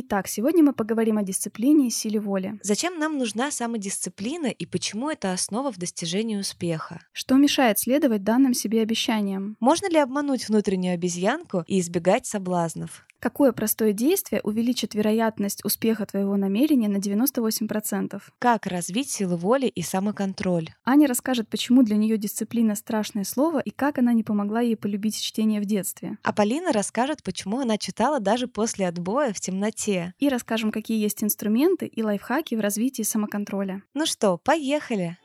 Итак, сегодня мы поговорим о дисциплине и силе воли. Зачем нам нужна самодисциплина и почему это основа в достижении успеха? Что мешает следовать данным себе обещаниям? Можно ли обмануть внутреннюю обезьянку и избегать соблазнов? Какое простое действие увеличит вероятность успеха твоего намерения на 98%? Как развить силу воли и самоконтроль? Аня расскажет, почему для нее дисциплина страшное слово и как она не помогла ей полюбить чтение в детстве. А Полина расскажет, почему она читала даже после отбоя в темноте. И расскажем, какие есть инструменты и лайфхаки в развитии самоконтроля. Ну что, поехали!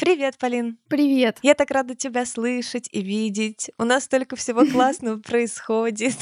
Привет, Полин. Привет. Я так рада тебя слышать и видеть. У нас столько всего классного происходит.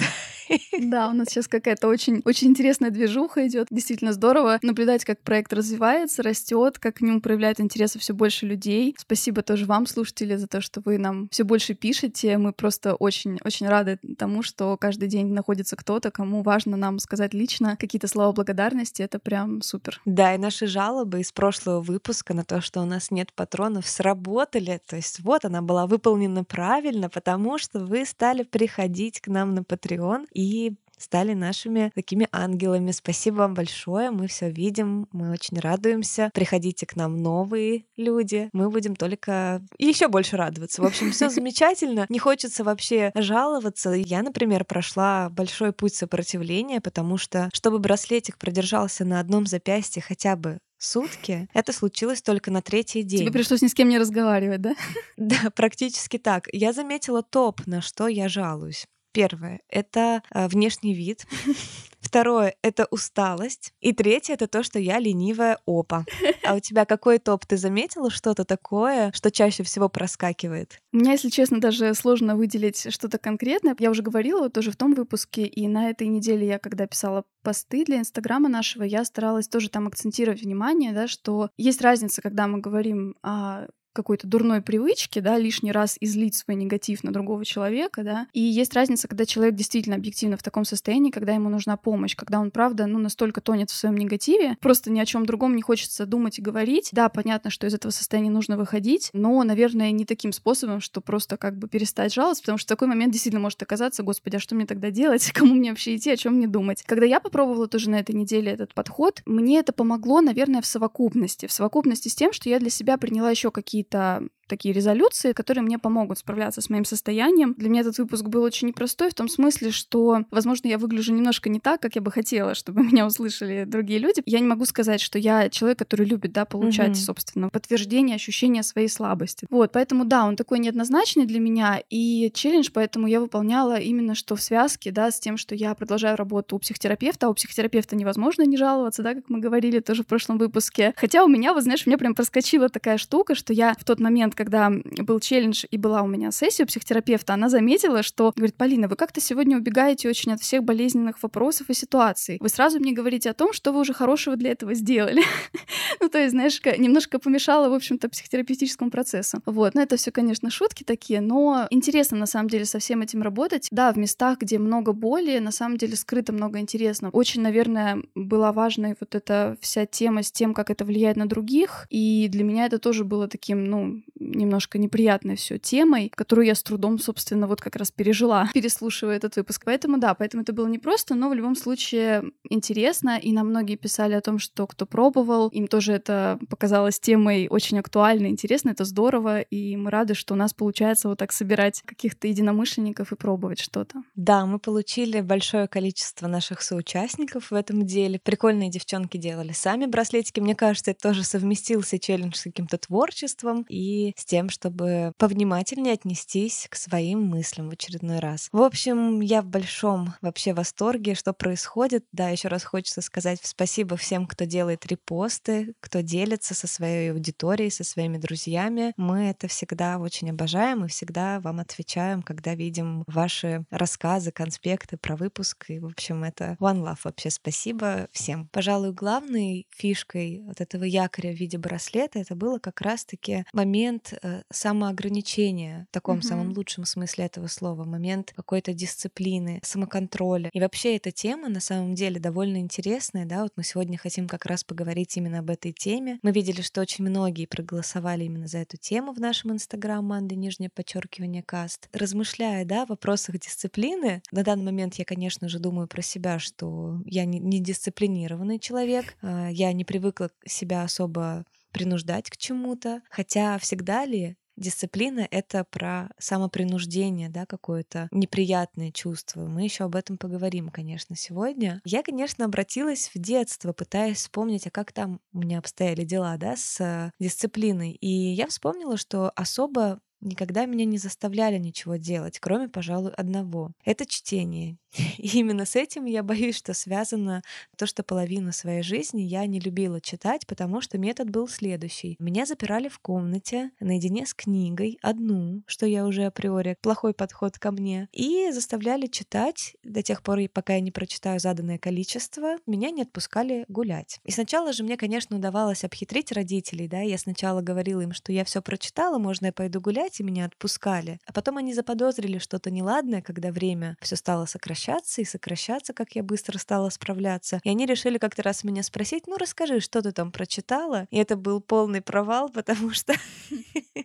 Да, у нас сейчас какая-то очень, очень интересная движуха идет. Действительно здорово наблюдать, как проект развивается, растет, как к нему проявляет интересы все больше людей. Спасибо тоже вам, слушатели, за то, что вы нам все больше пишете. Мы просто очень-очень рады тому, что каждый день находится кто-то, кому важно нам сказать лично какие-то слова благодарности. Это прям супер. Да, и наши жалобы из прошлого выпуска на то, что у нас нет патронов, сработали. То есть вот она была выполнена правильно, потому что вы стали приходить к нам на Patreon и стали нашими такими ангелами. Спасибо вам большое, мы все видим, мы очень радуемся. Приходите к нам новые люди, мы будем только еще больше радоваться. В общем, все замечательно. Не хочется вообще жаловаться. Я, например, прошла большой путь сопротивления, потому что, чтобы браслетик продержался на одном запястье хотя бы сутки. Это случилось только на третий день. Тебе пришлось ни с кем не разговаривать, да? Да, практически так. Я заметила топ, на что я жалуюсь. Первое — это э, внешний вид. Второе — это усталость. И третье — это то, что я ленивая опа. А у тебя какой топ? Ты заметила что-то такое, что чаще всего проскакивает? У меня, если честно, даже сложно выделить что-то конкретное. Я уже говорила тоже в том выпуске, и на этой неделе я, когда писала посты для Инстаграма нашего, я старалась тоже там акцентировать внимание, да, что есть разница, когда мы говорим о какой-то дурной привычки, да, лишний раз излить свой негатив на другого человека, да. И есть разница, когда человек действительно объективно в таком состоянии, когда ему нужна помощь, когда он, правда, ну, настолько тонет в своем негативе, просто ни о чем другом не хочется думать и говорить. Да, понятно, что из этого состояния нужно выходить, но, наверное, не таким способом, что просто как бы перестать жаловаться, потому что в такой момент действительно может оказаться, господи, а что мне тогда делать, кому мне вообще идти, о чем мне думать. Когда я попробовала тоже на этой неделе этот подход, мне это помогло, наверное, в совокупности. В совокупности с тем, что я для себя приняла еще какие-то какие-то такие резолюции, которые мне помогут справляться с моим состоянием. Для меня этот выпуск был очень непростой в том смысле, что, возможно, я выгляжу немножко не так, как я бы хотела, чтобы меня услышали другие люди. Я не могу сказать, что я человек, который любит, да, получать, mm-hmm. собственно, подтверждение, ощущение своей слабости. Вот, поэтому, да, он такой неоднозначный для меня, и челлендж поэтому я выполняла именно что в связке, да, с тем, что я продолжаю работу у психотерапевта, а у психотерапевта невозможно не жаловаться, да, как мы говорили тоже в прошлом выпуске. Хотя у меня, вот знаешь, у меня прям проскочила такая штука, что я в тот момент, когда был челлендж и была у меня сессия у психотерапевта, она заметила, что, говорит, Полина, вы как-то сегодня убегаете очень от всех болезненных вопросов и ситуаций. Вы сразу мне говорите о том, что вы уже хорошего для этого сделали. ну, то есть, знаешь, немножко помешало, в общем-то, психотерапевтическому процессу. Вот, но это все, конечно, шутки такие, но интересно, на самом деле, со всем этим работать. Да, в местах, где много боли, на самом деле скрыто много интересного. Очень, наверное, была важной вот эта вся тема с тем, как это влияет на других, и для меня это тоже было таким, ну, немножко неприятной все темой, которую я с трудом, собственно, вот как раз пережила, переслушивая этот выпуск. Поэтому да, поэтому это было непросто, но в любом случае интересно, и нам многие писали о том, что кто пробовал, им тоже это показалось темой очень актуальной, интересной, это здорово, и мы рады, что у нас получается вот так собирать каких-то единомышленников и пробовать что-то. Да, мы получили большое количество наших соучастников в этом деле. Прикольные девчонки делали сами браслетики. Мне кажется, это тоже совместился челлендж с каким-то творчеством и с тем, чтобы повнимательнее отнестись к своим мыслям в очередной раз. В общем, я в большом вообще восторге, что происходит. Да, еще раз хочется сказать спасибо всем, кто делает репосты, кто делится со своей аудиторией, со своими друзьями. Мы это всегда очень обожаем и всегда вам отвечаем, когда видим ваши рассказы, конспекты про выпуск. И, в общем, это one love вообще. Спасибо всем. Пожалуй, главной фишкой вот этого якоря в виде браслета это было как раз-таки момент момент э, самоограничения в таком Мгм. самом лучшем смысле этого слова, момент какой-то дисциплины, самоконтроля. И вообще эта тема на самом деле довольно интересная, да, вот мы сегодня хотим как раз поговорить именно об этой теме. Мы видели, что очень многие проголосовали именно за эту тему в нашем инстаграм Манды, нижнее подчеркивание каст. Размышляя, да, в вопросах дисциплины, на данный момент я, конечно же, думаю про себя, что я не, не дисциплинированный человек, а, я не привыкла себя особо принуждать к чему-то, хотя всегда ли Дисциплина — это про самопринуждение, да, какое-то неприятное чувство. Мы еще об этом поговорим, конечно, сегодня. Я, конечно, обратилась в детство, пытаясь вспомнить, а как там у меня обстояли дела, да, с дисциплиной. И я вспомнила, что особо никогда меня не заставляли ничего делать, кроме, пожалуй, одного. Это чтение. И именно с этим я боюсь, что связано то, что половину своей жизни я не любила читать, потому что метод был следующий. Меня запирали в комнате наедине с книгой, одну, что я уже априори плохой подход ко мне, и заставляли читать до тех пор, пока я не прочитаю заданное количество, меня не отпускали гулять. И сначала же мне, конечно, удавалось обхитрить родителей, да, я сначала говорила им, что я все прочитала, можно я пойду гулять, и меня отпускали. А потом они заподозрили что-то неладное, когда время все стало сокращаться и сокращаться, как я быстро стала справляться. И они решили как-то раз меня спросить, ну расскажи, что ты там прочитала? И это был полный провал, потому что,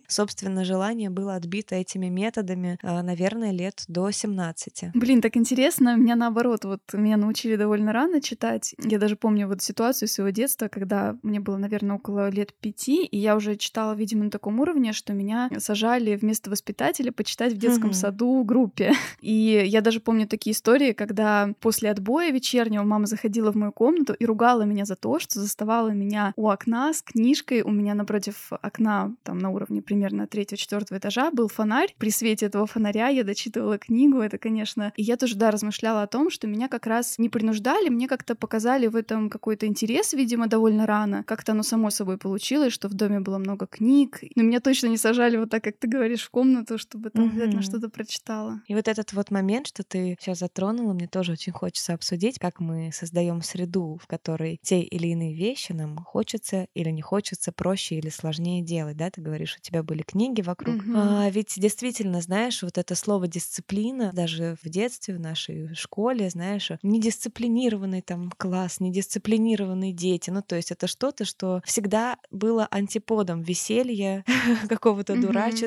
собственно, желание было отбито этими методами, а, наверное, лет до 17. Блин, так интересно. Меня наоборот, вот меня научили довольно рано читать. Я даже помню вот ситуацию своего детства, когда мне было, наверное, около лет пяти, и я уже читала, видимо, на таком уровне, что меня сажали вместо воспитателя почитать в детском Мгм. саду группе. И я даже помню такие истории, когда после отбоя вечернего мама заходила в мою комнату и ругала меня за то, что заставала меня у окна с книжкой. У меня напротив окна, там на уровне примерно третьего-четвертого этажа, был фонарь. При свете этого фонаря я дочитывала книгу. Это, конечно... И я тоже, да, размышляла о том, что меня как раз не принуждали, мне как-то показали в этом какой-то интерес, видимо, довольно рано. Как-то оно само собой получилось, что в доме было много книг. Но меня точно не сажали вот так, как ты говоришь, в комнату, чтобы там обязательно что-то прочитала. И вот этот вот момент, что ты сейчас затронула, мне тоже очень хочется обсудить, как мы создаем среду, в которой те или иные вещи нам хочется или не хочется проще или сложнее делать, да? Ты говоришь, у тебя были книги вокруг. Мгм. А, ведь действительно, знаешь, вот это слово дисциплина даже в детстве в нашей школе, знаешь, недисциплинированный там класс, недисциплинированные дети, ну то есть это что-то, что всегда было антиподом веселья, какого-то Мгм.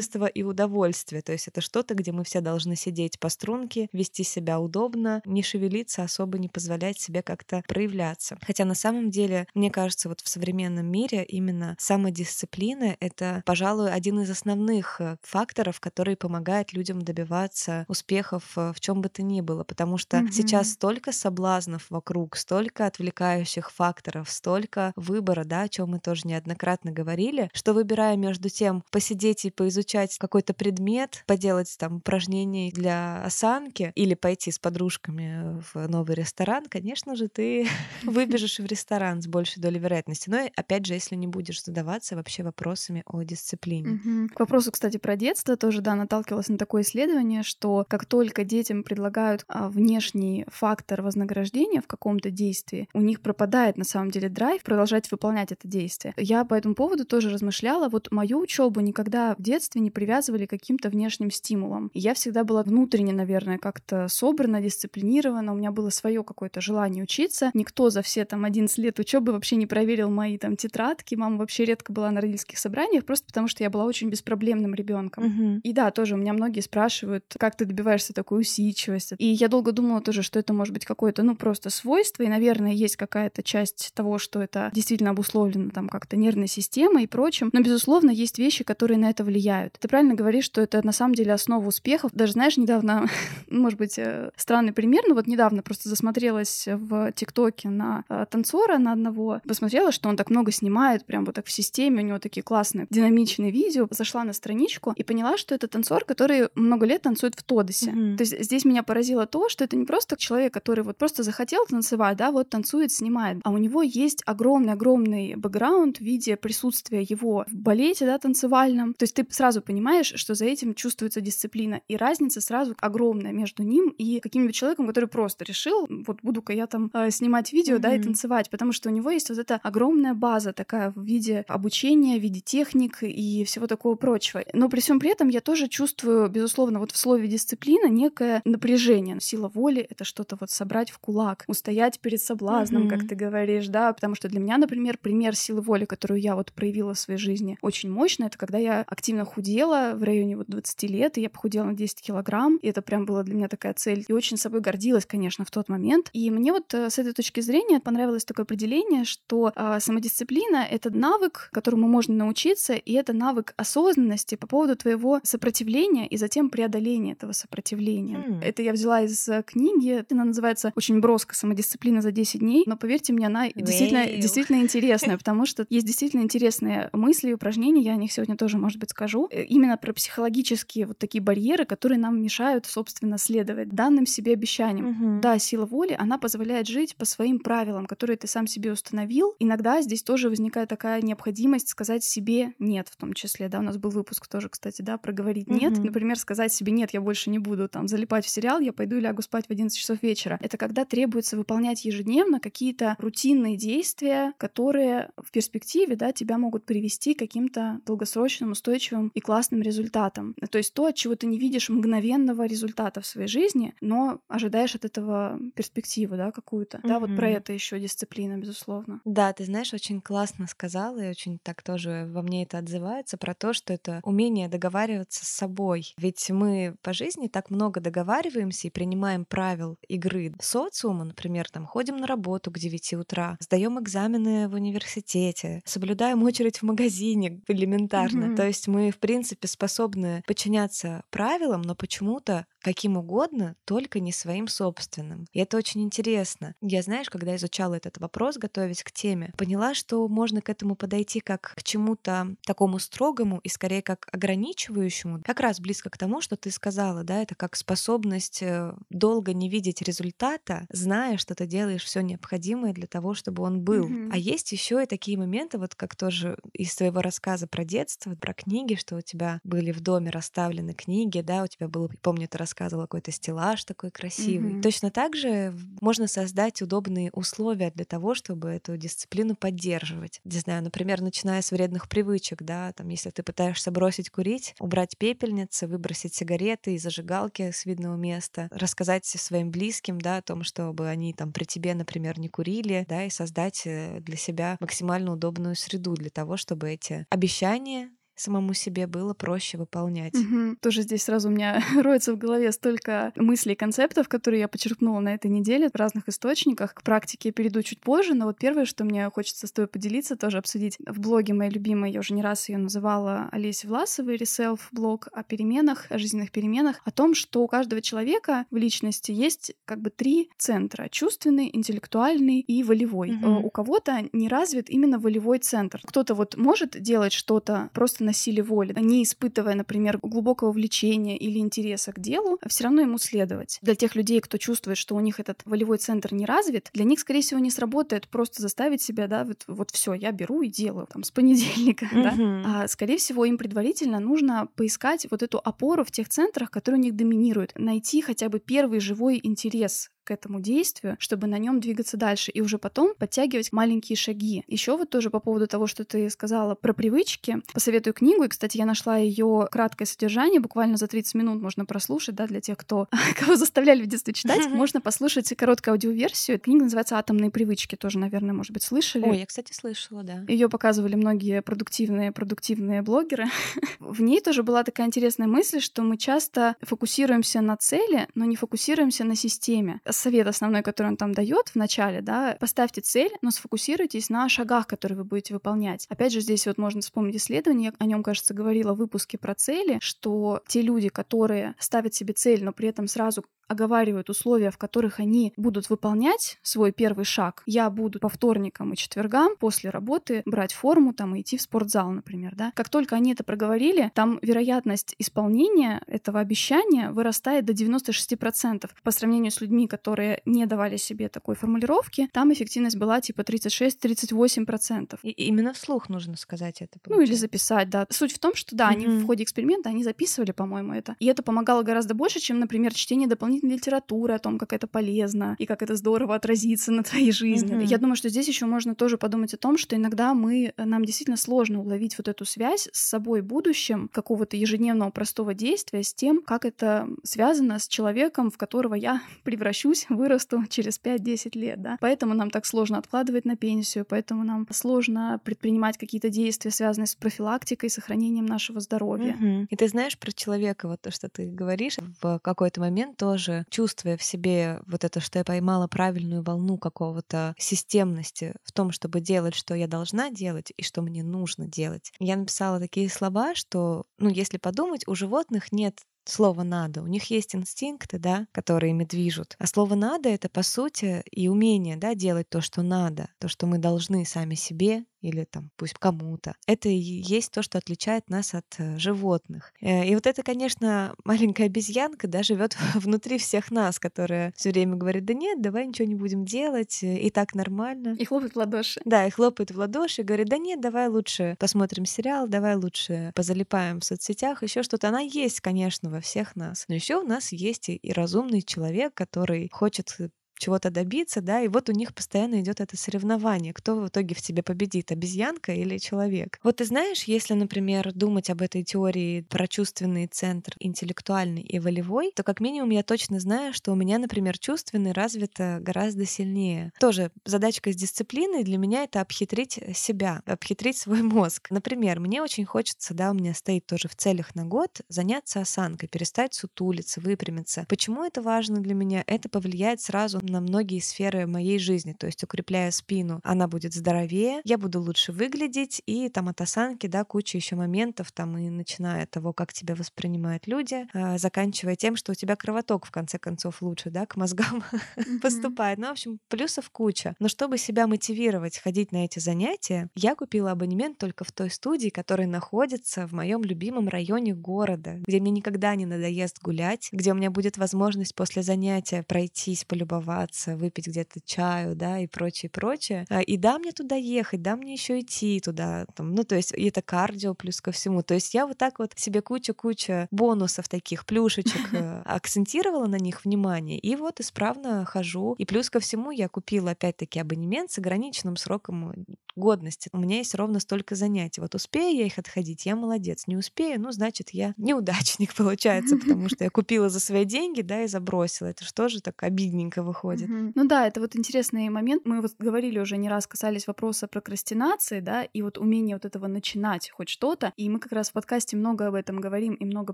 Дурачества и удовольствия. То есть это что-то, где мы все должны сидеть по струнке, вести себя удобно, не шевелиться, особо не позволять себе как-то проявляться. Хотя на самом деле, мне кажется, вот в современном мире именно самодисциплина — это, пожалуй, один из основных э, факторов, который помогает людям добиваться успехов э, в чем бы то ни было. Потому что Мгм. сейчас столько соблазнов вокруг, столько отвлекающих факторов, столько выбора, да, о чем мы тоже неоднократно говорили, что выбирая между тем посидеть и поизучать какой-то предмет, поделать там упражнения для осанки или пойти с подружками в новый ресторан, конечно же, ты выбежишь в ресторан с большей долей вероятности. Но опять же, если не будешь задаваться вообще вопросами о дисциплине. К вопросу, кстати, про детство тоже, да, наталкивалась на такое исследование, что как только детям предлагают а, внешний фактор вознаграждения в каком-то действии, у них пропадает на самом деле драйв продолжать выполнять это действие. Я по этому поводу тоже размышляла. Вот мою учебу никогда в детстве не привязывали к каким-то внешним стимулам. И я всегда была внутренне, наверное, как-то собрана, дисциплинирована. У меня было свое какое-то желание учиться. Никто за все там 11 лет учебы вообще не проверил мои там тетрадки. Мама вообще редко была на родительских собраниях, просто потому что я была очень беспроблемным ребенком. Мгм. И да, тоже у меня многие спрашивают, как ты добиваешься такой усидчивости. И я долго думала тоже, что это может быть какое-то, ну, просто свойство, и, наверное, есть какая-то часть того, что это действительно обусловлено там как-то нервной системой и прочим. Но, безусловно, есть вещи, которые на это влияют. Ты правильно говоришь, что это на самом деле основа успехов. Даже, знаешь, недавно, может быть, э, странный пример, но вот недавно просто засмотрелась в ТикТоке на э, танцора, на одного, посмотрела, что он так много снимает, прям вот так в системе, у него такие классные динамичные видео. Зашла на страничку и поняла, что это танцор, который много лет танцует в Тодосе. Мгм. То есть здесь меня поразило то, что это не просто человек, который вот просто захотел танцевать, да, вот танцует, снимает, а у него есть огромный-огромный бэкграунд в виде присутствия его в балете, да, танцевальном. То есть ты сразу сразу понимаешь, что за этим чувствуется дисциплина, и разница сразу огромная между ним и каким-нибудь человеком, который просто решил, вот буду-ка я там э, снимать видео, mm-hmm. да, и танцевать, потому что у него есть вот эта огромная база такая в виде обучения, в виде техник и всего такого прочего. Но при всем при этом я тоже чувствую, безусловно, вот в слове дисциплина некое напряжение. Сила воли — это что-то вот собрать в кулак, устоять перед соблазном, mm-hmm. как ты говоришь, да, потому что для меня, например, пример силы воли, которую я вот проявила в своей жизни, очень мощно, это когда я активно худела в районе вот 20 лет, и я похудела на 10 килограмм, и это прям была для меня такая цель, и очень собой гордилась, конечно, в тот момент. И мне вот э, с этой точки зрения понравилось такое определение, что э, самодисциплина — это навык, которому можно научиться, и это навык осознанности по поводу твоего сопротивления и затем преодоления этого сопротивления. Mm. Это я взяла из э, книги, она называется очень броско «Самодисциплина за 10 дней», но поверьте мне, она действительно, действительно интересная, потому что есть действительно интересные мысли и упражнения, я о них сегодня тоже, может быть, скажу, именно про психологические вот такие барьеры, которые нам мешают, собственно, следовать данным себе обещаниям. Mm-hmm. Да, сила воли, она позволяет жить по своим правилам, которые ты сам себе установил. Иногда здесь тоже возникает такая необходимость сказать себе «нет», в том числе, да, у нас был выпуск тоже, кстати, да, проговорить «нет», mm-hmm. например, сказать себе «нет, я больше не буду там залипать в сериал, я пойду и лягу спать в 11 часов вечера». Это когда требуется выполнять ежедневно какие-то рутинные действия, которые в перспективе, да, тебя могут привести к каким-то долгосрочным, устойчивым и классным результатам. То есть то, от чего ты не видишь мгновенного результата в своей жизни, но ожидаешь от этого перспективу, да, какую-то. Mm-hmm. Да, вот про это еще дисциплина, безусловно. Да, ты знаешь, очень классно сказала, и очень так тоже во мне это отзывается, про то, что это умение договариваться с собой. Ведь мы по жизни так много договариваемся и принимаем правил игры социума, например, там ходим на работу к 9 утра, сдаем экзамены в университете, соблюдаем очередь в магазине элементарно. Mm-hmm. То есть мы, в принципе, способны подчиняться правилам, но почему-то каким угодно, только не своим собственным. И это очень интересно. Я, знаешь, когда изучала этот вопрос, готовясь к теме, поняла, что можно к этому подойти как к чему-то такому строгому и скорее как ограничивающему, как раз близко к тому, что ты сказала, да, это как способность э, долго не видеть результата, зная, что ты делаешь все необходимое для того, чтобы он был. Mm-hmm. А есть еще и такие моменты, вот как тоже из твоего рассказа про детство, про книги, что тебя были в доме расставлены книги, да, у тебя был, помню, ты рассказывала какой-то стеллаж такой красивый. Mm-hmm. Точно так же можно создать удобные условия для того, чтобы эту дисциплину поддерживать. Не знаю, например, начиная с вредных привычек, да, там, если ты пытаешься бросить курить, убрать пепельницы, выбросить сигареты и зажигалки с видного места, рассказать своим близким, да, о том, чтобы они там при тебе, например, не курили, да, и создать э, для себя максимально удобную среду для того, чтобы эти обещания самому себе было проще выполнять. Угу. Тоже здесь сразу у меня роется в голове столько мыслей и концептов, которые я подчеркнула на этой неделе в разных источниках. К практике я перейду чуть позже, но вот первое, что мне хочется с тобой поделиться, тоже обсудить в блоге моей любимой, я уже не раз ее называла Олеси Власовой, Реселф блог о переменах, о жизненных переменах, о том, что у каждого человека в личности есть как бы три центра — чувственный, интеллектуальный и волевой. Угу. У кого-то не развит именно волевой центр. Кто-то вот может делать что-то просто на силе воли, не испытывая, например, глубокого влечения или интереса к делу, а все равно ему следовать. Для тех людей, кто чувствует, что у них этот волевой центр не развит, для них, скорее всего, не сработает просто заставить себя, да, вот, вот все, я беру и делаю там с понедельника, да. А, скорее всего, им предварительно нужно поискать вот эту опору в тех центрах, которые у них доминируют, найти хотя бы первый живой интерес к этому действию, чтобы на нем двигаться дальше и уже потом подтягивать маленькие шаги. Еще вот тоже по поводу того, что ты сказала про привычки, посоветую книгу, и, кстати, я нашла ее краткое содержание, буквально за 30 минут можно прослушать, да, для тех, кто кого заставляли в детстве читать, можно послушать короткую аудиоверсию. Книга называется «Атомные привычки», тоже, наверное, может быть, слышали. Ой, я, кстати, слышала, да. Ее показывали многие продуктивные, продуктивные блогеры. в ней тоже была такая интересная мысль, что мы часто фокусируемся на цели, но не фокусируемся на системе совет основной, который он там дает в начале, да, поставьте цель, но сфокусируйтесь на шагах, которые вы будете выполнять. Опять же, здесь вот можно вспомнить исследование, о нем, кажется, говорила в выпуске про цели, что те люди, которые ставят себе цель, но при этом сразу оговаривают условия, в которых они будут выполнять свой первый шаг. Я буду по вторникам и четвергам после работы брать форму там и идти в спортзал, например, да. Как только они это проговорили, там вероятность исполнения этого обещания вырастает до 96%. По сравнению с людьми, которые не давали себе такой формулировки, там эффективность была типа 36-38%. И именно вслух нужно сказать это. Получается. Ну или записать, да. Суть в том, что да, mm-hmm. они в ходе эксперимента, они записывали, по-моему, это. И это помогало гораздо больше, чем, например, чтение дополнительной литературы о том, как это полезно и как это здорово отразится на твоей жизни. Mm-hmm. Я думаю, что здесь еще можно тоже подумать о том, что иногда мы, нам действительно сложно уловить вот эту связь с собой будущим какого-то ежедневного простого действия с тем, как это связано с человеком, в которого я превращусь, вырасту через 5-10 лет, да. Поэтому нам так сложно откладывать на пенсию, поэтому нам сложно предпринимать какие-то действия, связанные с профилактикой, сохранением нашего здоровья. Угу. И ты знаешь про человека, вот то, что ты говоришь, в какой-то момент тоже чувствуя в себе вот это, что я поймала правильную волну какого-то системности в том, чтобы делать, что я должна делать и что мне нужно делать. Я написала такие слова, что, ну, если подумать, у животных нет слова «надо». У них есть инстинкты, да, которые ими движут. А слово «надо» — это, по сути, и умение да, делать то, что надо, то, что мы должны сами себе или там пусть кому-то. Это и есть то, что отличает нас от э, животных. Э, и вот это, конечно, маленькая обезьянка, да, живет внутри всех нас, которая все время говорит, да нет, давай ничего не будем делать, э, и так нормально. И хлопает в ладоши. Да, и хлопает в ладоши, и говорит, да нет, давай лучше посмотрим сериал, давай лучше позалипаем в соцсетях, еще что-то. Она есть, конечно, во всех нас. Но еще у нас есть и разумный человек, который хочет чего-то добиться, да, и вот у них постоянно идет это соревнование, кто в итоге в тебе победит, обезьянка или человек. Вот ты знаешь, если, например, думать об этой теории про чувственный центр, интеллектуальный и волевой, то как минимум я точно знаю, что у меня, например, чувственный развито гораздо сильнее. Тоже задачка с дисциплиной для меня это обхитрить себя, обхитрить свой мозг. Например, мне очень хочется, да, у меня стоит тоже в целях на год заняться осанкой, перестать сутулиться, выпрямиться. Почему это важно для меня? Это повлияет сразу на многие сферы моей жизни, то есть укрепляя спину, она будет здоровее, я буду лучше выглядеть, и там от осанки, да, куча еще моментов, там и начиная от того, как тебя воспринимают люди, а, заканчивая тем, что у тебя кровоток в конце концов лучше, да, к мозгам поступает. Ну, в общем, плюсов куча. Но чтобы себя мотивировать ходить на эти занятия, я купила абонемент только в той студии, которая находится в моем любимом районе города, где мне никогда не надоест гулять, где у меня будет возможность после занятия пройтись, полюбоваться полюбоваться, выпить где-то чаю, да, и прочее, прочее. А, и да, мне туда ехать, да, мне еще идти туда, там, ну, то есть и это кардио плюс ко всему. То есть я вот так вот себе куча-куча бонусов таких, плюшечек э, акцентировала на них внимание, и вот исправно хожу. И плюс ко всему я купила опять-таки абонемент с ограниченным сроком годности. У меня есть ровно столько занятий. Вот успею я их отходить, я молодец. Не успею, ну, значит, я неудачник, получается, потому что я купила за свои деньги, да, и забросила. Это что же так обидненько выходит. Ну да, это вот интересный момент. Мы вот говорили уже не раз, касались вопроса прокрастинации, да, и вот умение вот этого начинать хоть что-то. И мы как раз в подкасте много об этом говорим и много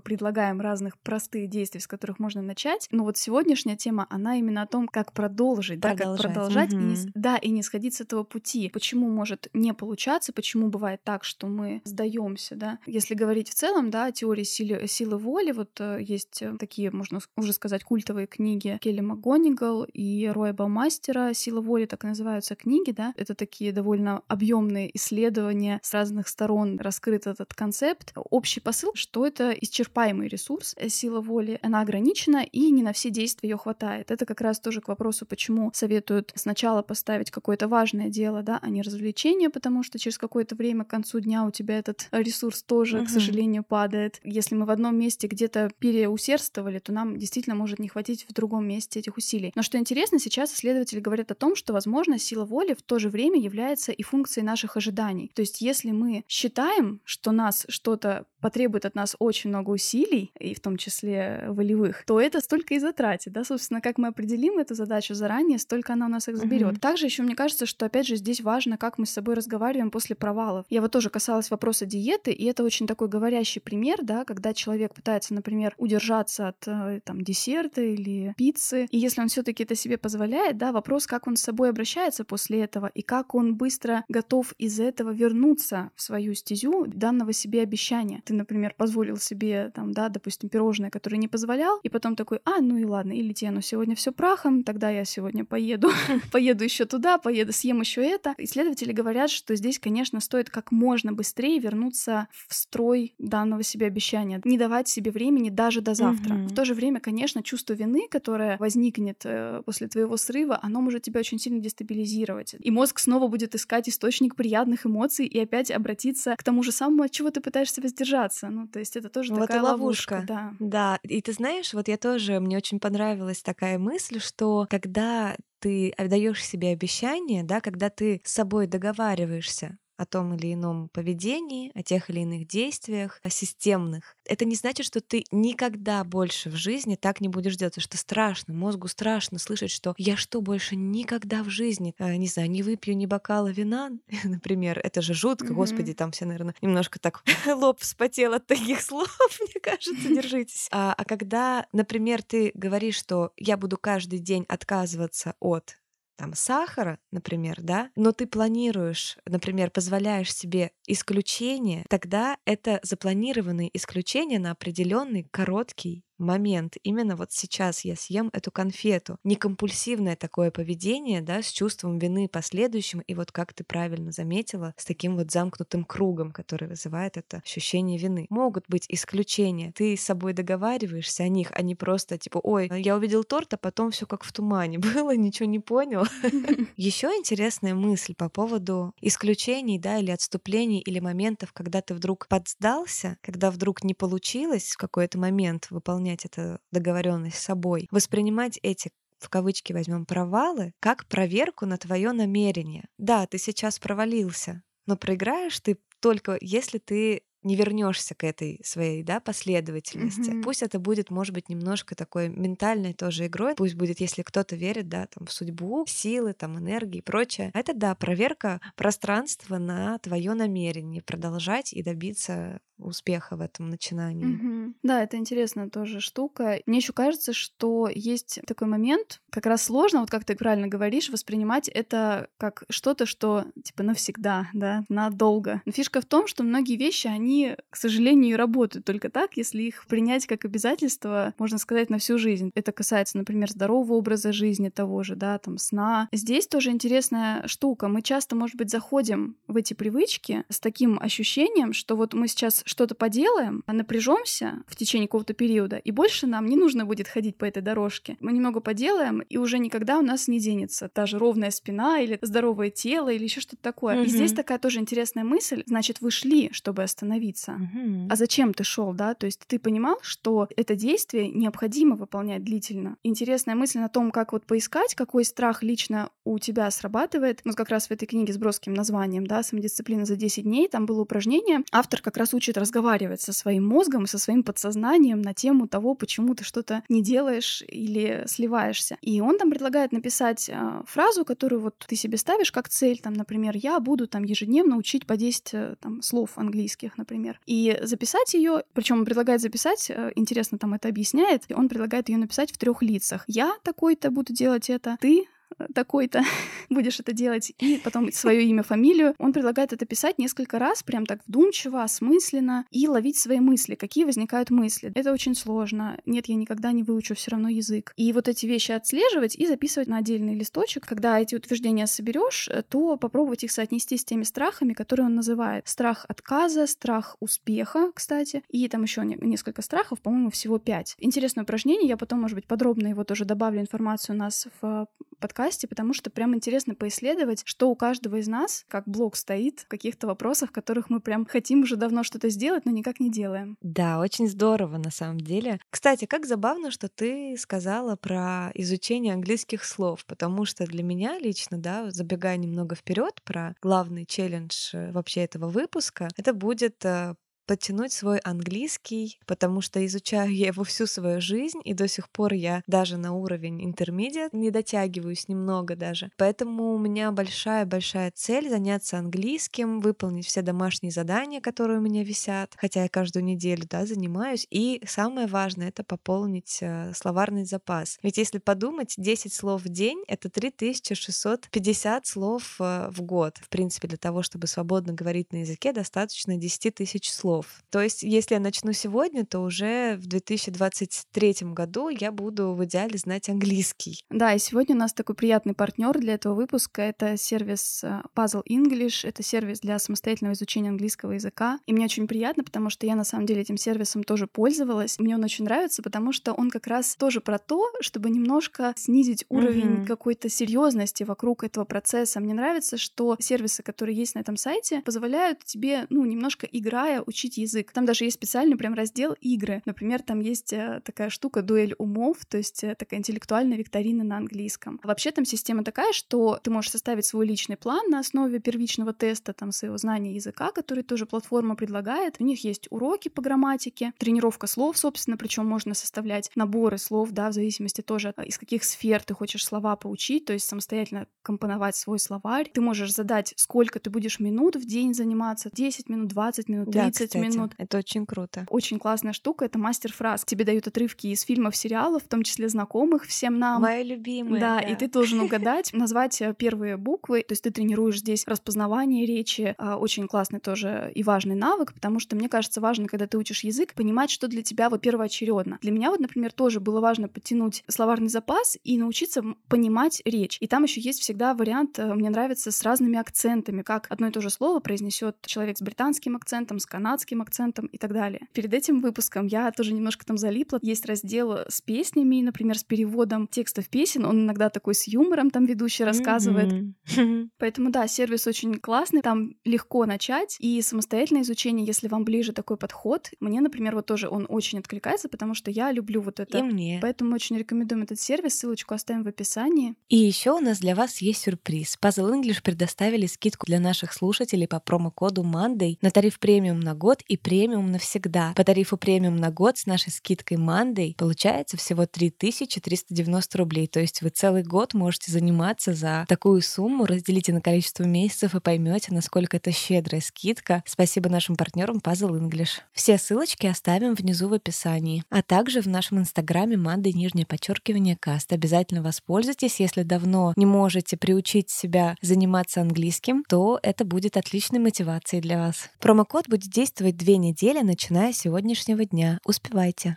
предлагаем разных простых действий, с которых можно начать. Но вот сегодняшняя тема, она именно о том, как продолжить, продолжать. да, как продолжать, угу. и не, да, и не сходить с этого пути. Почему может может не получаться, почему бывает так, что мы сдаемся, да. Если говорить в целом, да, о теории силы, силы воли, вот э, есть э, такие, можно уже сказать, культовые книги Келли МакГонигал и Роя Баумастера «Сила воли», так и называются книги, да. Это такие довольно объемные исследования с разных сторон раскрыт этот концепт. Общий посыл, что это исчерпаемый ресурс, э, сила воли, она ограничена, и не на все действия ее хватает. Это как раз тоже к вопросу, почему советуют сначала поставить какое-то важное дело, да, а не развлечение ограничения, потому что через какое-то время к концу дня у тебя этот ресурс тоже, угу. к сожалению, падает. Если мы в одном месте где-то переусердствовали, то нам действительно может не хватить в другом месте этих усилий. Но что интересно, сейчас исследователи говорят о том, что, возможно, сила воли в то же время является и функцией наших ожиданий. То есть, если мы считаем, что нас что-то потребует от нас очень много усилий, и в том числе волевых, то это столько и затратит, да, собственно, как мы определим эту задачу заранее, столько она у нас их заберет. Mm-hmm. Также еще мне кажется, что опять же здесь важно, как мы с собой разговариваем после провалов. Я вот тоже касалась вопроса диеты, и это очень такой говорящий пример, да, когда человек пытается, например, удержаться от э, там десерта или пиццы, и если он все-таки это себе позволяет, да, вопрос, как он с собой обращается после этого и как он быстро готов из этого вернуться в свою стезю данного себе обещания. Ты например, позволил себе, там, да, допустим, пирожное, которое не позволял, и потом такой, а, ну и ладно, или тебе оно сегодня все прахом, тогда я сегодня поеду, поеду еще туда, поеду, съем еще это. Исследователи говорят, что здесь, конечно, стоит как можно быстрее вернуться в строй данного себе обещания, не давать себе времени даже до завтра. В то же время, конечно, чувство вины, которое возникнет э, после твоего срыва, оно может тебя очень сильно дестабилизировать. И мозг снова будет искать источник приятных эмоций и опять обратиться к тому же самому, от чего ты пытаешься воздержаться. Ну, то есть это тоже вот такая ловушка. ловушка. Да. да, и ты знаешь, вот я тоже, мне очень понравилась такая мысль, что когда ты отдаешь себе обещание, да, когда ты с собой договариваешься, о том или ином поведении, о тех или иных действиях, о системных. Это не значит, что ты никогда больше в жизни так не будешь делать, что страшно, мозгу страшно слышать, что я что, больше никогда в жизни, э, не знаю, не выпью ни бокала вина, например, это же жутко, mm-hmm. господи, там все, наверное, немножко так лоб вспотел от таких слов, мне кажется, держитесь. А, а когда, например, ты говоришь, что я буду каждый день отказываться от там сахара, например, да, но ты планируешь, например, позволяешь себе исключение, тогда это запланированные исключения на определенный короткий момент. Именно вот сейчас я съем эту конфету. Не компульсивное такое поведение, да, с чувством вины последующим, и вот как ты правильно заметила, с таким вот замкнутым кругом, который вызывает это ощущение вины. Могут быть исключения. Ты с собой договариваешься о них, а не просто типа, ой, я увидел торт, а потом все как в тумане было, ничего не понял. Еще интересная мысль по поводу исключений, да, или отступлений, или моментов, когда ты вдруг подсдался, когда вдруг не получилось в какой-то момент выполнять выполнять эту договоренность с собой, воспринимать эти в кавычки возьмем провалы, как проверку на твое намерение. Да, ты сейчас провалился, но проиграешь ты только если ты не вернешься к этой своей да, последовательности. Mm-hmm. Пусть это будет, может быть, немножко такой ментальной тоже игрой. Пусть будет, если кто-то верит да, там, в судьбу, силы, там, энергии и прочее. Это, да, проверка пространства на твое намерение продолжать и добиться успеха в этом начинании. Угу. Да, это интересная тоже штука. Мне еще кажется, что есть такой момент, как раз сложно, вот как ты правильно говоришь, воспринимать это как что-то, что типа навсегда, да, надолго. Но фишка в том, что многие вещи, они, к сожалению, работают только так, если их принять как обязательство, можно сказать, на всю жизнь. Это касается, например, здорового образа жизни того же, да, там, сна. Здесь тоже интересная штука. Мы часто, может быть, заходим в эти привычки с таким ощущением, что вот мы сейчас что-то поделаем, напряжемся в течение какого-то периода, и больше нам не нужно будет ходить по этой дорожке. Мы немного поделаем, и уже никогда у нас не денется та же ровная спина или здоровое тело или еще что-то такое. Mm-hmm. И здесь такая тоже интересная мысль. Значит, вы шли, чтобы остановиться. Mm-hmm. А зачем ты шел, да? То есть ты понимал, что это действие необходимо выполнять длительно. Интересная мысль на том, как вот поискать, какой страх лично у тебя срабатывает. Вот как раз в этой книге с броским названием, да, «Самодисциплина за 10 дней», там было упражнение. Автор как раз учит разговаривать со своим мозгом и со своим подсознанием на тему того, почему ты что-то не делаешь или сливаешься. И он там предлагает написать э, фразу, которую вот ты себе ставишь как цель, там, например, я буду там ежедневно учить по 10 э, там, слов английских, например, и записать ее, причем он предлагает записать, э, интересно там это объясняет, он предлагает ее написать в трех лицах. Я такой-то буду делать это, ты такой-то будешь это делать, и потом свое имя, фамилию. Он предлагает это писать несколько раз, прям так вдумчиво, осмысленно, и ловить свои мысли, какие возникают мысли. Это очень сложно. Нет, я никогда не выучу все равно язык. И вот эти вещи отслеживать и записывать на отдельный листочек. Когда эти утверждения соберешь, то попробовать их соотнести с теми страхами, которые он называет. Страх отказа, страх успеха, кстати, и там еще несколько страхов, по-моему, всего пять. Интересное упражнение, я потом, может быть, подробно его тоже добавлю информацию у нас в подкасте, потому что прям интересно поисследовать, что у каждого из нас, как блок стоит в каких-то вопросах, в которых мы прям хотим уже давно что-то сделать, но никак не делаем. Да, очень здорово на самом деле. Кстати, как забавно, что ты сказала про изучение английских слов, потому что для меня лично, да, забегая немного вперед про главный челлендж э, вообще этого выпуска, это будет э, подтянуть свой английский, потому что изучаю я его всю свою жизнь, и до сих пор я даже на уровень интермедиат не дотягиваюсь немного даже. Поэтому у меня большая-большая цель заняться английским, выполнить все домашние задания, которые у меня висят, хотя я каждую неделю, да, занимаюсь. И самое важное — это пополнить э, словарный запас. Ведь если подумать, 10 слов в день — это 3650 слов э, в год. В принципе, для того, чтобы свободно говорить на языке, достаточно 10 тысяч слов слов. То есть, если я начну сегодня, то уже в 2023 году я буду в идеале знать английский. Да, и сегодня у нас такой приятный партнер для этого выпуска. Это сервис э, Puzzle English. Это сервис для самостоятельного изучения английского языка. И мне очень приятно, потому что я на самом деле этим сервисом тоже пользовалась. Мне он очень нравится, потому что он как раз тоже про то, чтобы немножко снизить уровень mm-hmm. какой-то серьезности вокруг этого процесса. Мне нравится, что сервисы, которые есть на этом сайте, позволяют тебе, ну, немножко играя, учить язык. Там даже есть специальный прям раздел игры. Например, там есть э, такая штука дуэль умов, то есть э, такая интеллектуальная викторина на английском. Вообще там система такая, что ты можешь составить свой личный план на основе первичного теста, там, своего знания языка, который тоже платформа предлагает. У них есть уроки по грамматике, тренировка слов, собственно, причем можно составлять наборы слов, да, в зависимости тоже, э, из каких сфер ты хочешь слова поучить, то есть самостоятельно компоновать свой словарь. Ты можешь задать, сколько ты будешь минут в день заниматься, 10 минут, 20 минут, 30 да, кстати, минут. Это очень круто. Очень классная штука, это мастер-фраз. Тебе дают отрывки из фильмов, сериалов, в том числе знакомых всем нам. Моя любимая. Да, да. и ты должен угадать, назвать э, первые буквы. То есть ты тренируешь здесь распознавание речи. А, очень классный тоже и важный навык, потому что мне кажется важно, когда ты учишь язык, понимать, что для тебя вот первоочередно. Для меня вот, например, тоже было важно подтянуть словарный запас и научиться понимать речь. И там еще есть всегда вариант, э, мне нравится, с разными акцентами, как одно и то же слово произнесет человек с британским акцентом, с канадским акцентом и так далее. Перед этим выпуском я тоже немножко там залипла. Есть раздел с песнями, например, с переводом текстов песен. Он иногда такой с юмором там ведущий рассказывает. Mm-hmm. Поэтому да, сервис очень классный, там легко начать. И самостоятельное изучение, если вам ближе такой подход, мне, например, вот тоже он очень откликается, потому что я люблю вот это. И мне. Поэтому очень рекомендуем этот сервис, ссылочку оставим в описании. И еще у нас для вас есть сюрприз. Puzzle English предоставили скидку для наших слушателей по промокоду Monday на тариф премиум на год и премиум навсегда. По тарифу премиум на год с нашей скидкой Monday получается всего 3390 рублей. То есть вы целый год можете заниматься за такую сумму, разделите на количество месяцев и поймете, насколько это щедрая скидка. Спасибо нашим партнерам Puzzle English. Все ссылочки оставим внизу в описании, а также в нашем инстаграме Monday нижнее подчеркивание каст. Обязательно воспользуйтесь, если давно не можете приучить себя заниматься английским, то это будет отличной мотивацией для вас. Промокод будет действовать две недели, начиная с сегодняшнего дня. Успевайте!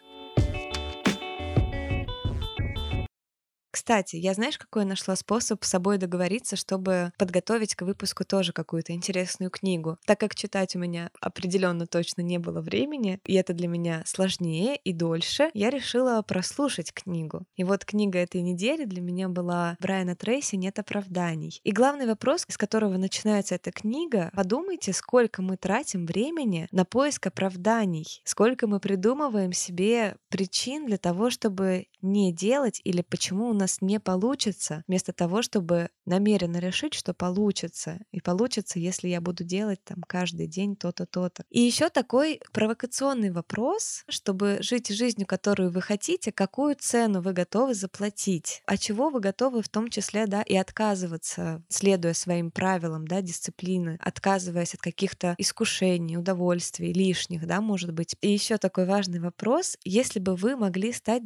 Кстати, я знаешь, какой нашла способ с собой договориться, чтобы подготовить к выпуску тоже какую-то интересную книгу. Так как читать у меня определенно точно не было времени, и это для меня сложнее и дольше, я решила прослушать книгу. И вот книга этой недели для меня была Брайана Трейси «Нет оправданий». И главный вопрос, с которого начинается эта книга, подумайте, сколько мы тратим времени на поиск оправданий, сколько мы придумываем себе причин для того, чтобы не делать или почему у нас не получится, вместо того, чтобы намеренно решить, что получится. И получится, если я буду делать там каждый день то-то, то-то. И еще такой провокационный вопрос, чтобы жить жизнью, которую вы хотите, какую цену вы готовы заплатить, а чего вы готовы в том числе, да, и отказываться, следуя своим правилам, да, дисциплины, отказываясь от каких-то искушений, удовольствий, лишних, да, может быть. И еще такой важный вопрос, если бы вы могли стать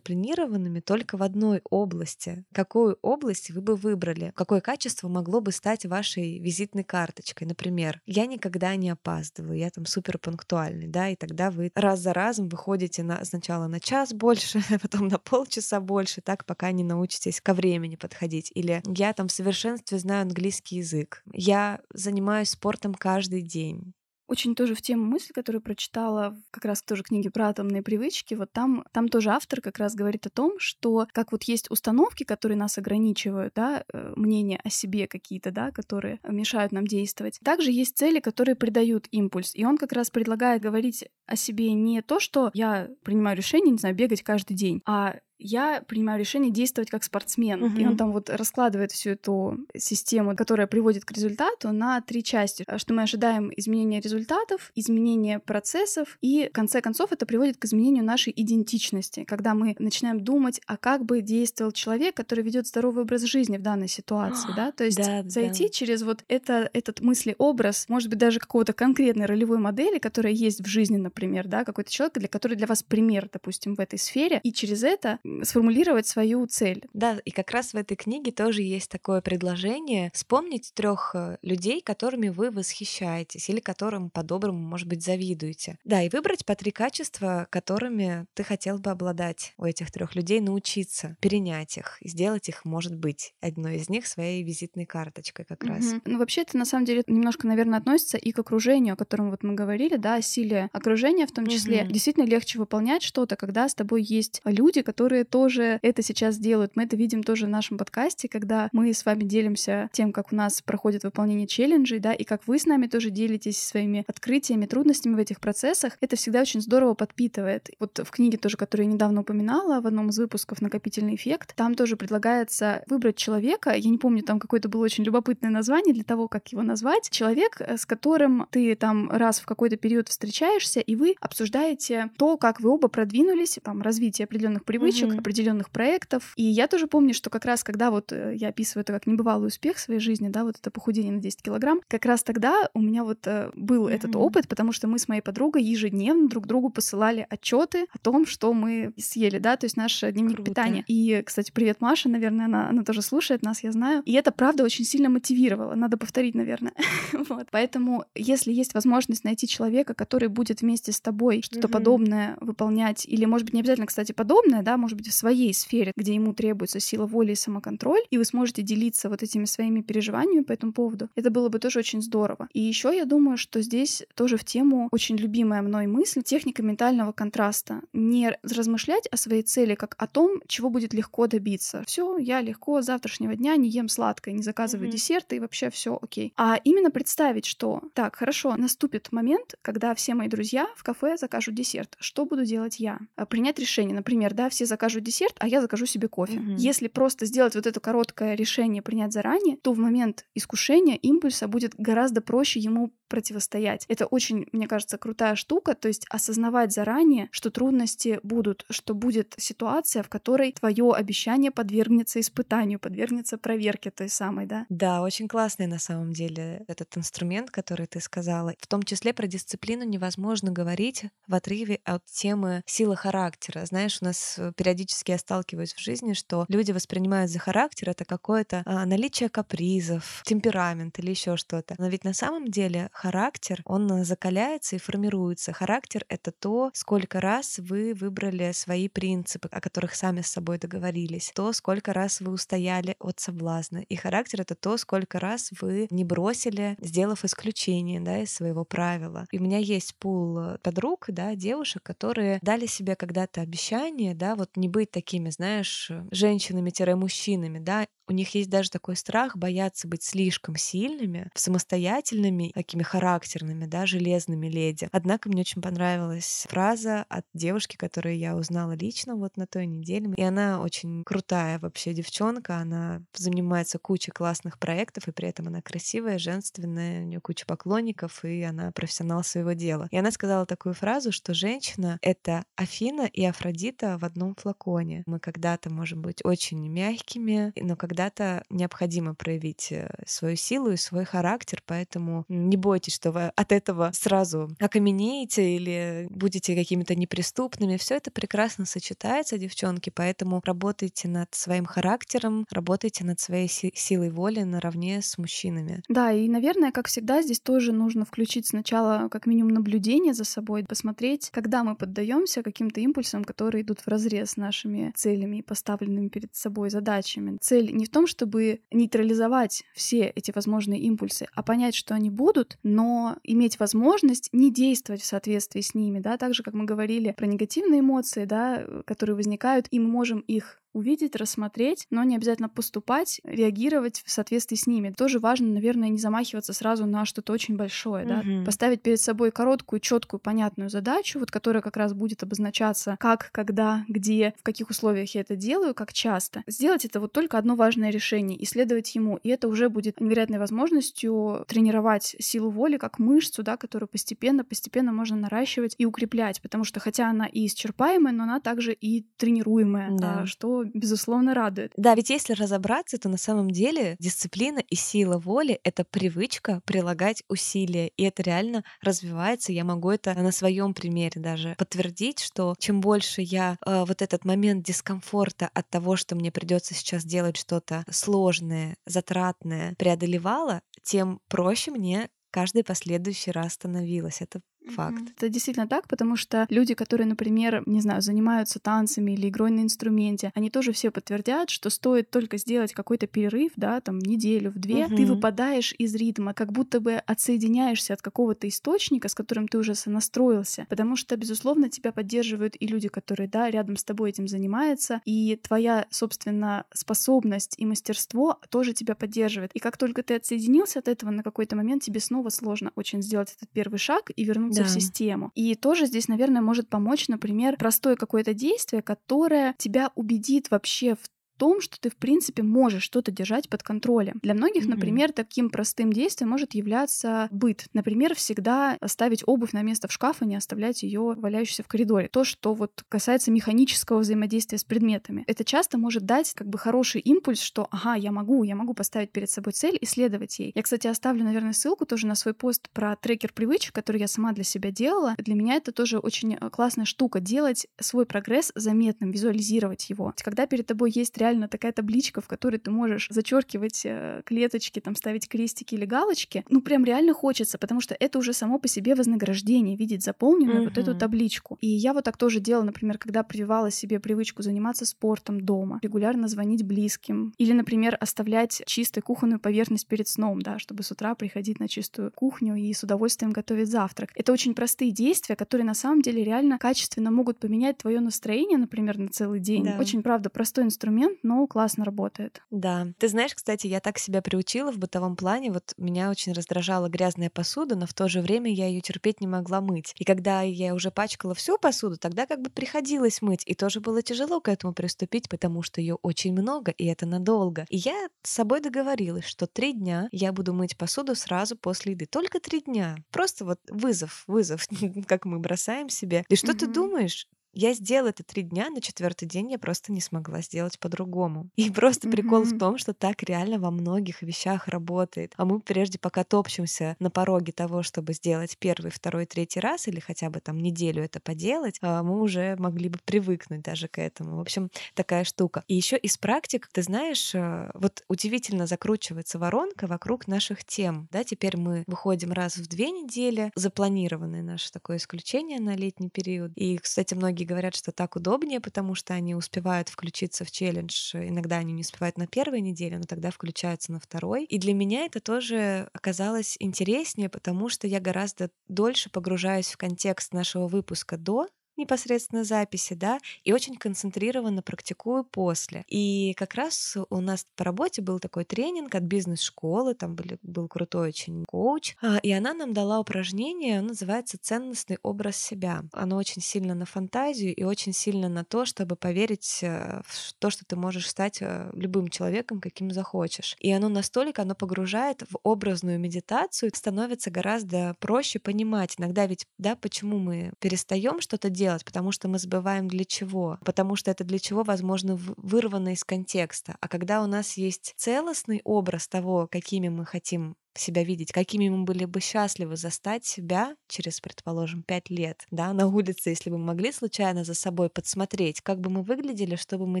дисциплинированными только в одной области. Какую область вы бы выбрали? Какое качество могло бы стать вашей визитной карточкой? Например, я никогда не опаздываю, я там супер пунктуальный, да, и тогда вы раз за разом выходите на, сначала на час больше, потом на полчаса больше, так пока не научитесь ко времени подходить. Или я там в совершенстве знаю английский язык. Я занимаюсь спортом каждый день очень тоже в тему мысли, которую прочитала как раз тоже книги про атомные привычки, вот там, там тоже автор как раз говорит о том, что как вот есть установки, которые нас ограничивают, да, э, мнения о себе какие-то, да, которые мешают нам действовать. Также есть цели, которые придают импульс. И он как раз предлагает говорить о себе не то, что я принимаю решение, не знаю, бегать каждый день, а я принимаю решение действовать как спортсмен. Угу. И он там вот раскладывает всю эту систему, которая приводит к результату, на три части. Что мы ожидаем изменения результатов, изменения процессов, и в конце концов это приводит к изменению нашей идентичности, когда мы начинаем думать, а как бы действовал человек, который ведет здоровый образ жизни в данной ситуации, да? То есть да, зайти да. через вот это, этот мыслеобраз, может быть, даже какого-то конкретной ролевой модели, которая есть в жизни, например, да, какой-то человек, для который для вас пример, допустим, в этой сфере, и через это сформулировать свою цель. Да, и как раз в этой книге тоже есть такое предложение вспомнить трех э, людей, которыми вы восхищаетесь или которым по-доброму, может быть, завидуете. Да, и выбрать по три качества, которыми ты хотел бы обладать у этих трех людей, научиться, перенять их, сделать их, может быть, одной из них своей визитной карточкой как раз. Угу. Ну, вообще, это на самом деле немножко, наверное, относится и к окружению, о котором вот мы говорили, да, о силе окружения в том числе. Угу. Действительно легче выполнять что-то, когда с тобой есть люди, которые тоже это сейчас делают. Мы это видим тоже в нашем подкасте, когда мы с вами делимся тем, как у нас проходит выполнение челленджей, да, и как вы с нами тоже делитесь своими открытиями, трудностями в этих процессах. Это всегда очень здорово подпитывает. Вот в книге тоже, которую я недавно упоминала, в одном из выпусков «Накопительный эффект», там тоже предлагается выбрать человека, я не помню, там какое-то было очень любопытное название для того, как его назвать, человек, э, с которым ты там раз в какой-то период встречаешься, и вы обсуждаете то, как вы оба продвинулись, там, развитие определенных привычек, mm-hmm. определенных проектов. И я тоже помню, что как раз когда вот э, я описываю это как небывалый успех в своей жизни, да, вот это похудение на 10 килограмм, как раз тогда у меня вот э, был mm-hmm. этот опыт, потому что мы с моей подругой ежедневно друг другу посылали отчеты о том, что мы съели, да, то есть наш дневник Круто. питания. И, кстати, привет, Маша, наверное, она, она тоже слушает нас, я знаю. И это, правда, очень сильно мотивировало. Надо повторить, наверное. вот. Поэтому, если есть возможность найти человека, который будет вместе с тобой что-то mm-hmm. подобное выполнять, или, может быть, не обязательно, кстати, подобное, да, может быть, в своей сфере, где ему требуется сила воли и самоконтроль, и вы сможете делиться вот этими своими переживаниями по этому поводу, это было бы тоже очень здорово. И еще я думаю, что здесь тоже в тему очень любимая мной мысль техника ментального контраста. Не размышлять о своей цели как о том, чего будет легко добиться. Все, я легко с завтрашнего дня не ем сладкое, не заказываю mm-hmm. десерты и вообще все окей. А именно представить, что так, хорошо, наступит момент, когда все мои друзья в кафе закажут десерт. Что буду делать я? А, принять решение, например, да, все закажут десерт, а я закажу себе кофе. Mm-hmm. Если просто сделать вот это короткое решение принять заранее, то в момент искушения импульса будет гораздо проще ему противостоять. Это очень, мне кажется, крутая штука, то есть осознавать заранее, что трудности будут, что будет ситуация, в которой твое обещание подвергнется испытанию, подвергнется проверке той самой, да? Да, очень классный на самом деле этот инструмент, который ты сказала. В том числе про дисциплину невозможно говорить в отрыве от темы силы характера. Знаешь, у нас э, периодически я сталкиваюсь в жизни, что люди воспринимают за характер это какое-то а, наличие капризов, темперамент или еще что-то. Но ведь на самом деле характер, он закаляется и формируется. Характер — это то, сколько раз вы выбрали свои принципы, о которых сами с собой договорились, то, сколько раз вы устояли от соблазна. И характер — это то, сколько раз вы не бросили, сделав исключение да, из своего правила. И у меня есть пул э, подруг, да, девушек, которые дали себе когда-то обещание, да, вот не быть такими, знаешь, женщинами-мужчинами, да, у них есть даже такой страх бояться быть слишком сильными, самостоятельными, такими характерными, да, железными леди. Однако мне очень понравилась фраза от девушки, которую я узнала лично вот на той неделе. И она очень крутая вообще девчонка, она занимается кучей классных проектов, и при этом она красивая, женственная, у нее куча поклонников, и она профессионал своего дела. И она сказала такую фразу, что женщина — это Афина и Афродита в одном флаконе. Мы когда-то можем быть очень мягкими, но когда когда-то необходимо проявить э, свою силу и свой характер, поэтому не бойтесь, что вы от этого сразу окаменеете или будете какими-то неприступными. Все это прекрасно сочетается, девчонки, поэтому работайте над своим характером, работайте над своей силой воли наравне с мужчинами. Да, и, наверное, как всегда, здесь тоже нужно включить сначала как минимум наблюдение за собой, посмотреть, когда мы поддаемся каким-то импульсам, которые идут в разрез с нашими целями и поставленными перед собой задачами. Цель не в том, чтобы нейтрализовать все эти возможные импульсы, а понять, что они будут, но иметь возможность не действовать в соответствии с ними, да, так же, как мы говорили про негативные эмоции, да, которые возникают, и мы можем их увидеть, рассмотреть, но не обязательно поступать, реагировать в соответствии с ними. Тоже важно, наверное, не замахиваться сразу на что-то очень большое, да, поставить перед собой короткую, четкую, понятную задачу, вот которая как раз будет обозначаться, как, когда, где, в каких условиях я это делаю, как часто. Сделать это вот только одно важное решение, исследовать ему, и это уже будет невероятной возможностью тренировать силу воли как мышцу, да, которую постепенно, постепенно можно наращивать и укреплять, потому что хотя она и исчерпаемая, но она также и тренируемая, да. что безусловно, радует. Да, ведь если разобраться, то на самом деле дисциплина и сила воли — это привычка прилагать усилия, и это реально развивается. Я могу это на своем примере даже подтвердить, что чем больше я э, вот этот момент дискомфорта от того, что мне придется сейчас делать что-то сложное, затратное, преодолевала, тем проще мне каждый последующий раз становилось. Это Факт. Это действительно так, потому что люди, которые, например, не знаю, занимаются танцами или игрой на инструменте, они тоже все подтвердят, что стоит только сделать какой-то перерыв, да, там неделю, в две, угу. ты выпадаешь из ритма, как будто бы отсоединяешься от какого-то источника, с которым ты уже сонастроился, потому что, безусловно, тебя поддерживают и люди, которые, да, рядом с тобой этим занимаются, и твоя, собственно, способность и мастерство тоже тебя поддерживает. И как только ты отсоединился от этого на какой-то момент, тебе снова сложно очень сделать этот первый шаг и вернуться да. в систему. И тоже здесь, наверное, может помочь, например, простое какое-то действие, которое тебя убедит вообще в том, что ты, в принципе, можешь что-то держать под контролем. Для многих, mm-hmm. например, таким простым действием может являться быт. Например, всегда оставить обувь на место в шкафе, не оставлять ее валяющейся в коридоре. То, что вот касается механического взаимодействия с предметами. Это часто может дать как бы хороший импульс, что ага, я могу, я могу поставить перед собой цель и следовать ей. Я, кстати, оставлю, наверное, ссылку тоже на свой пост про трекер привычек, который я сама для себя делала. Для меня это тоже очень э, классная штука — делать свой прогресс заметным, визуализировать его. Когда перед тобой есть реально реально такая табличка, в которой ты можешь зачеркивать э, клеточки, там ставить крестики или галочки. Ну, прям реально хочется, потому что это уже само по себе вознаграждение, видеть заполненную mm-hmm. вот эту табличку. И я вот так тоже делала, например, когда прививала себе привычку заниматься спортом дома, регулярно звонить близким. Или, например, оставлять чистой кухонную поверхность перед сном, да, чтобы с утра приходить на чистую кухню и с удовольствием готовить завтрак. Это очень простые действия, которые на самом деле реально качественно могут поменять твое настроение, например, на целый день. Да. Очень, правда, простой инструмент, но классно работает. Да. Ты знаешь, кстати, я так себя приучила в бытовом плане. Вот меня очень раздражала грязная посуда, но в то же время я ее терпеть не могла мыть. И когда я уже пачкала всю посуду, тогда как бы приходилось мыть. И тоже было тяжело к этому приступить, потому что ее очень много, и это надолго. И я с собой договорилась, что три дня я буду мыть посуду сразу после еды. Только три дня. Просто вот вызов, вызов, как мы бросаем себе. И что ты думаешь? Я сделала это три дня, на четвертый день я просто не смогла сделать по-другому. И просто mm-hmm. прикол в том, что так реально во многих вещах работает. А мы прежде пока топчемся на пороге того, чтобы сделать первый, второй, третий раз или хотя бы там неделю это поделать, а, мы уже могли бы привыкнуть даже к этому. В общем, такая штука. И еще из практик, ты знаешь, э, вот удивительно закручивается воронка вокруг наших тем. Да, теперь мы выходим раз в две недели, запланированное наше такое исключение на летний период. И, кстати, многие Многие говорят, что так удобнее, потому что они успевают включиться в челлендж. Иногда они не успевают на первой неделе, но тогда включаются на второй. И для меня это тоже оказалось интереснее, потому что я гораздо дольше погружаюсь в контекст нашего выпуска до непосредственно записи, да, и очень концентрированно практикую после. И как раз у нас по работе был такой тренинг от бизнес-школы, там были, был крутой очень коуч, а, и она нам дала упражнение, называется «Ценностный образ себя». Оно очень сильно на фантазию и очень сильно на то, чтобы поверить э, в то, что ты можешь стать э, любым человеком, каким захочешь. И оно настолько, оно погружает в образную медитацию, становится гораздо проще понимать. Иногда ведь, да, почему мы перестаем что-то делать, делать, потому что мы забываем для чего. Потому что это для чего, возможно, вырвано из контекста. А когда у нас есть целостный образ того, какими мы хотим себя видеть, какими мы были бы счастливы застать себя через, предположим, пять лет, да, на улице, если бы мы могли случайно за собой подсмотреть, как бы мы выглядели, что бы мы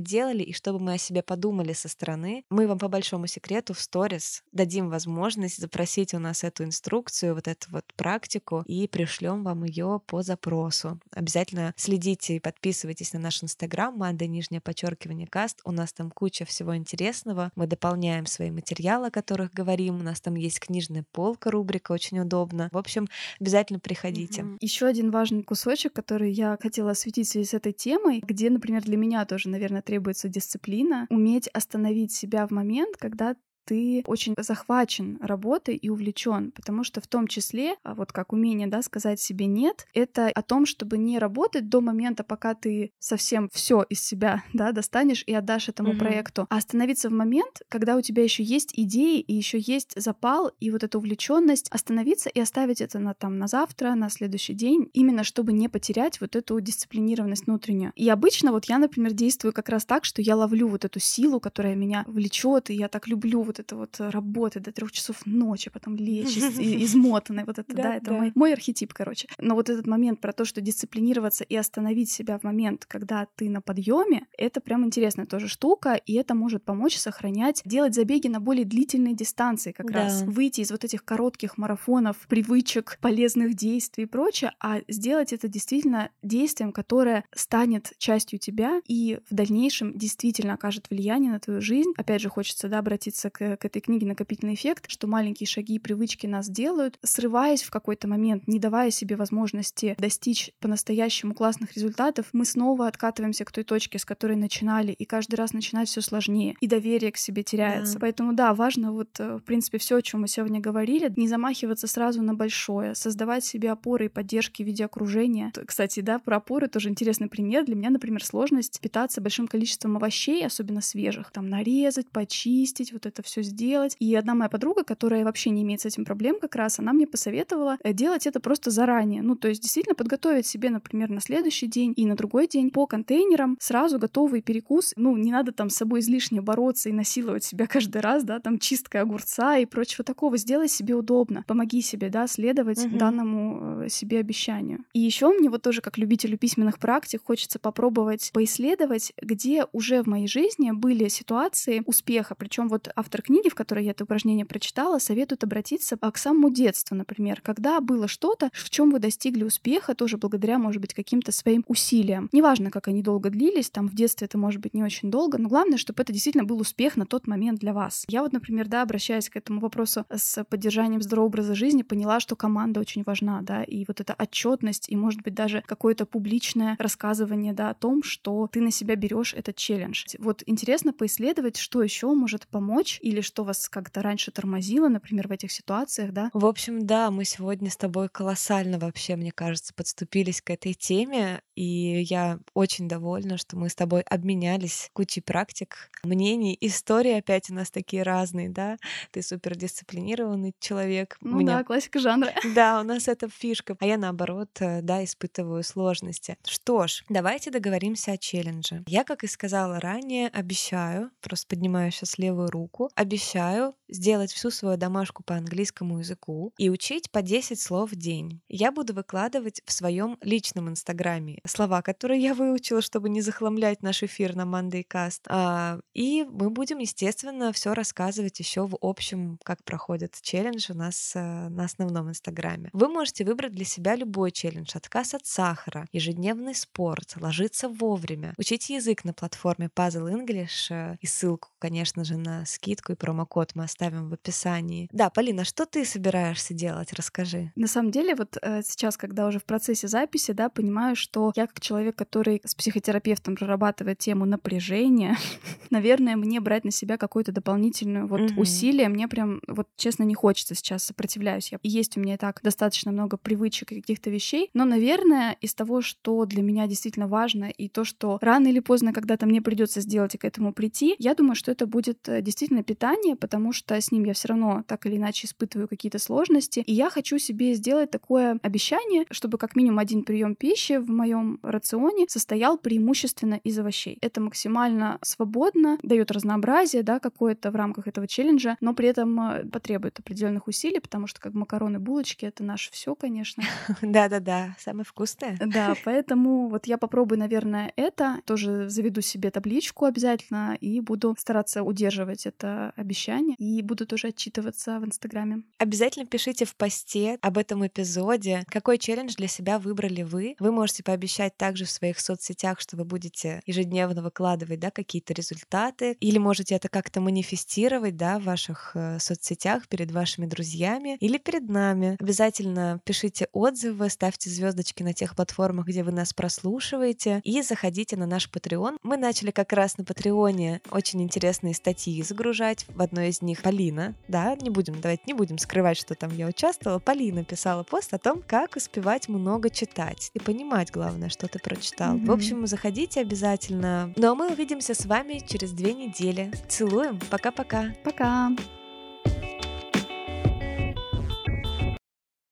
делали и что бы мы о себе подумали со стороны. Мы вам по большому секрету в сторис дадим возможность запросить у нас эту инструкцию, вот эту вот практику и пришлем вам ее по запросу. Обязательно следите и подписывайтесь на наш инстаграм, Манда, нижнее подчеркивание, каст. У нас там куча всего интересного. Мы дополняем свои материалы, о которых говорим. У нас там есть книжная полка, рубрика, очень удобно. В общем, обязательно приходите. Угу. Еще один важный кусочек, который я хотела осветить в связи с этой темой, где, например, для меня тоже, наверное, требуется дисциплина, уметь остановить себя в момент, когда ты очень захвачен работой и увлечен, потому что в том числе, а, вот как умение, да, сказать себе нет, это о том, чтобы не работать до момента, пока ты совсем все из себя, да, достанешь и отдашь этому mm-hmm. проекту, а остановиться в момент, когда у тебя еще есть идеи и еще есть запал и вот эта увлеченность, остановиться и оставить это на там на завтра, на следующий день, именно чтобы не потерять вот эту дисциплинированность внутреннюю. И обычно вот я, например, действую как раз так, что я ловлю вот эту силу, которая меня влечет, и я так люблю вот это вот работать до трех часов ночи, потом лечь измотанной, вот это, да, это мой, архетип, короче. Но вот этот момент про то, что дисциплинироваться и остановить себя в момент, когда ты на подъеме, это прям интересная тоже штука, и это может помочь сохранять, делать забеги на более длительные дистанции как раз, выйти из вот этих коротких марафонов, привычек, полезных действий и прочее, а сделать это действительно действием, которое станет частью тебя и в дальнейшем действительно окажет влияние на твою жизнь. Опять же, хочется да, обратиться к, к этой книге «Накопительный эффект», что маленькие шаги и привычки нас делают, срываясь в какой-то момент, не давая себе возможности достичь по-настоящему классных результатов, мы снова откатываемся к той точке, с которой начинали, и каждый раз начинать все сложнее, и доверие к себе теряется. Да. Поэтому да, важно вот, э, в принципе, все, о чем мы сегодня говорили, не замахиваться сразу на большое, создавать себе опоры и поддержки в виде окружения. Кстати, да, про опоры тоже интересный пример. Для меня, например, сложность питаться большим количеством овощей, особенно свежих, там нарезать, почистить, вот это все сделать. И одна моя подруга, которая вообще не имеет с этим проблем как раз, она мне посоветовала э, делать это просто заранее. Ну, то есть действительно подготовить себе, например, на следующий день и на другой день по контейнерам сразу готовый перекус. Ну, не надо там с собой излишне бороться и насиловать себя каждый раз, да, там чистка огурца и прочего такого. Сделай себе удобно, помоги себе, да, следовать угу. данному э, себе обещанию. И еще мне вот тоже как любителю письменных практик хочется попробовать поисследовать, где уже в моей жизни были ситуации успеха. Причем вот автор книги, в которой я это упражнение прочитала, советует обратиться к самому детству, например, когда было что-то, в чем вы достигли успеха, тоже благодаря, может быть, каким-то своим усилиям. Неважно, как они долго длились, там в детстве это может быть не очень долго, но главное, чтобы это действительно был успех на тот момент для вас. Я вот, например, да, обращаясь к этому вопросу с поддержанием здорового образа жизни, поняла, что команда очень важна, да, и вот эта отчетность, и, может быть, даже какое-то публичное рассказывание, да, о том, что ты на себя берешь этот челлендж. Вот интересно поисследовать, что еще может помочь, или что вас как-то раньше тормозило, например, в этих ситуациях, да? В общем, да, мы сегодня с тобой колоссально вообще, мне кажется, подступились к этой теме, и я очень довольна, что мы с тобой обменялись кучей практик, мнений, истории опять у нас такие разные, да? Ты супер дисциплинированный человек. Ну Меня... да, классика жанра. Да, у нас это фишка. А я наоборот, э, да, испытываю сложности. Что ж, давайте договоримся о челлендже. Я, как и сказала ранее, обещаю, просто поднимаю сейчас левую руку, обещаю сделать всю свою домашку по английскому языку и учить по 10 слов в день. Я буду выкладывать в своем личном инстаграме слова, которые я выучила, чтобы не захламлять наш эфир на Monday Cast. А, и мы будем, естественно, все рассказывать еще в общем, как проходит челлендж у нас э, на основном инстаграме. Вы можете выбрать для себя любой челлендж. Отказ от сахара, ежедневный спорт, ложиться вовремя, учить язык на платформе Puzzle English э, и ссылку, конечно же, на скидку и промокод мы оставим в описании. Да, Полина, что ты собираешься делать? Расскажи. На самом деле, вот э, сейчас, когда уже в процессе записи, да, понимаю, что я как человек, который с психотерапевтом прорабатывает тему напряжения, наверное, мне брать на себя какое-то дополнительное вот усилие, мне прям, вот честно, не хочется сейчас сопротивляюсь. Я, есть у меня и так достаточно много привычек и каких-то вещей, но, наверное, из того, что для меня действительно важно, и то, что рано или поздно когда-то мне придется сделать и к этому прийти, я думаю, что это будет э, действительно питание, потому что с ним я все равно так или иначе испытываю какие-то сложности. И я хочу себе сделать такое обещание, чтобы как минимум один прием пищи в моем рационе состоял преимущественно из овощей. Это максимально свободно, дает разнообразие, да, какое-то в рамках этого челленджа, но при этом э, потребует определенных усилий, потому что как макароны, булочки это наше все, конечно. Да-да-да, самое вкусное. Да, поэтому вот я попробую, наверное, это, тоже заведу себе табличку обязательно и буду стараться удерживать это обещание и буду тоже отчитываться в Инстаграме. Обязательно пишите в посте об этом эпизоде, какой челлендж для себя выбрали вы. Вы можете пообещать также в своих соцсетях, что вы будете ежедневно выкладывать да, какие-то результаты, или можете это как-то манифестировать да, в ваших э, соцсетях перед вашими друзьями или перед нами. Обязательно пишите отзывы, ставьте звездочки на тех платформах, где вы нас прослушиваете, и заходите на наш Patreon. Мы начали как раз на Патреоне очень интересные статьи загружать. В одной из них Полина, да, не будем, давайте не будем скрывать, что там я участвовала. Полина писала пост о том, как успевать много читать и понимать, главное, что ты прочитал. Mm-hmm. В общем, заходите обязательно. Ну а мы увидимся с вами через две недели. Целуем. Пока-пока. Пока. -пока. Пока.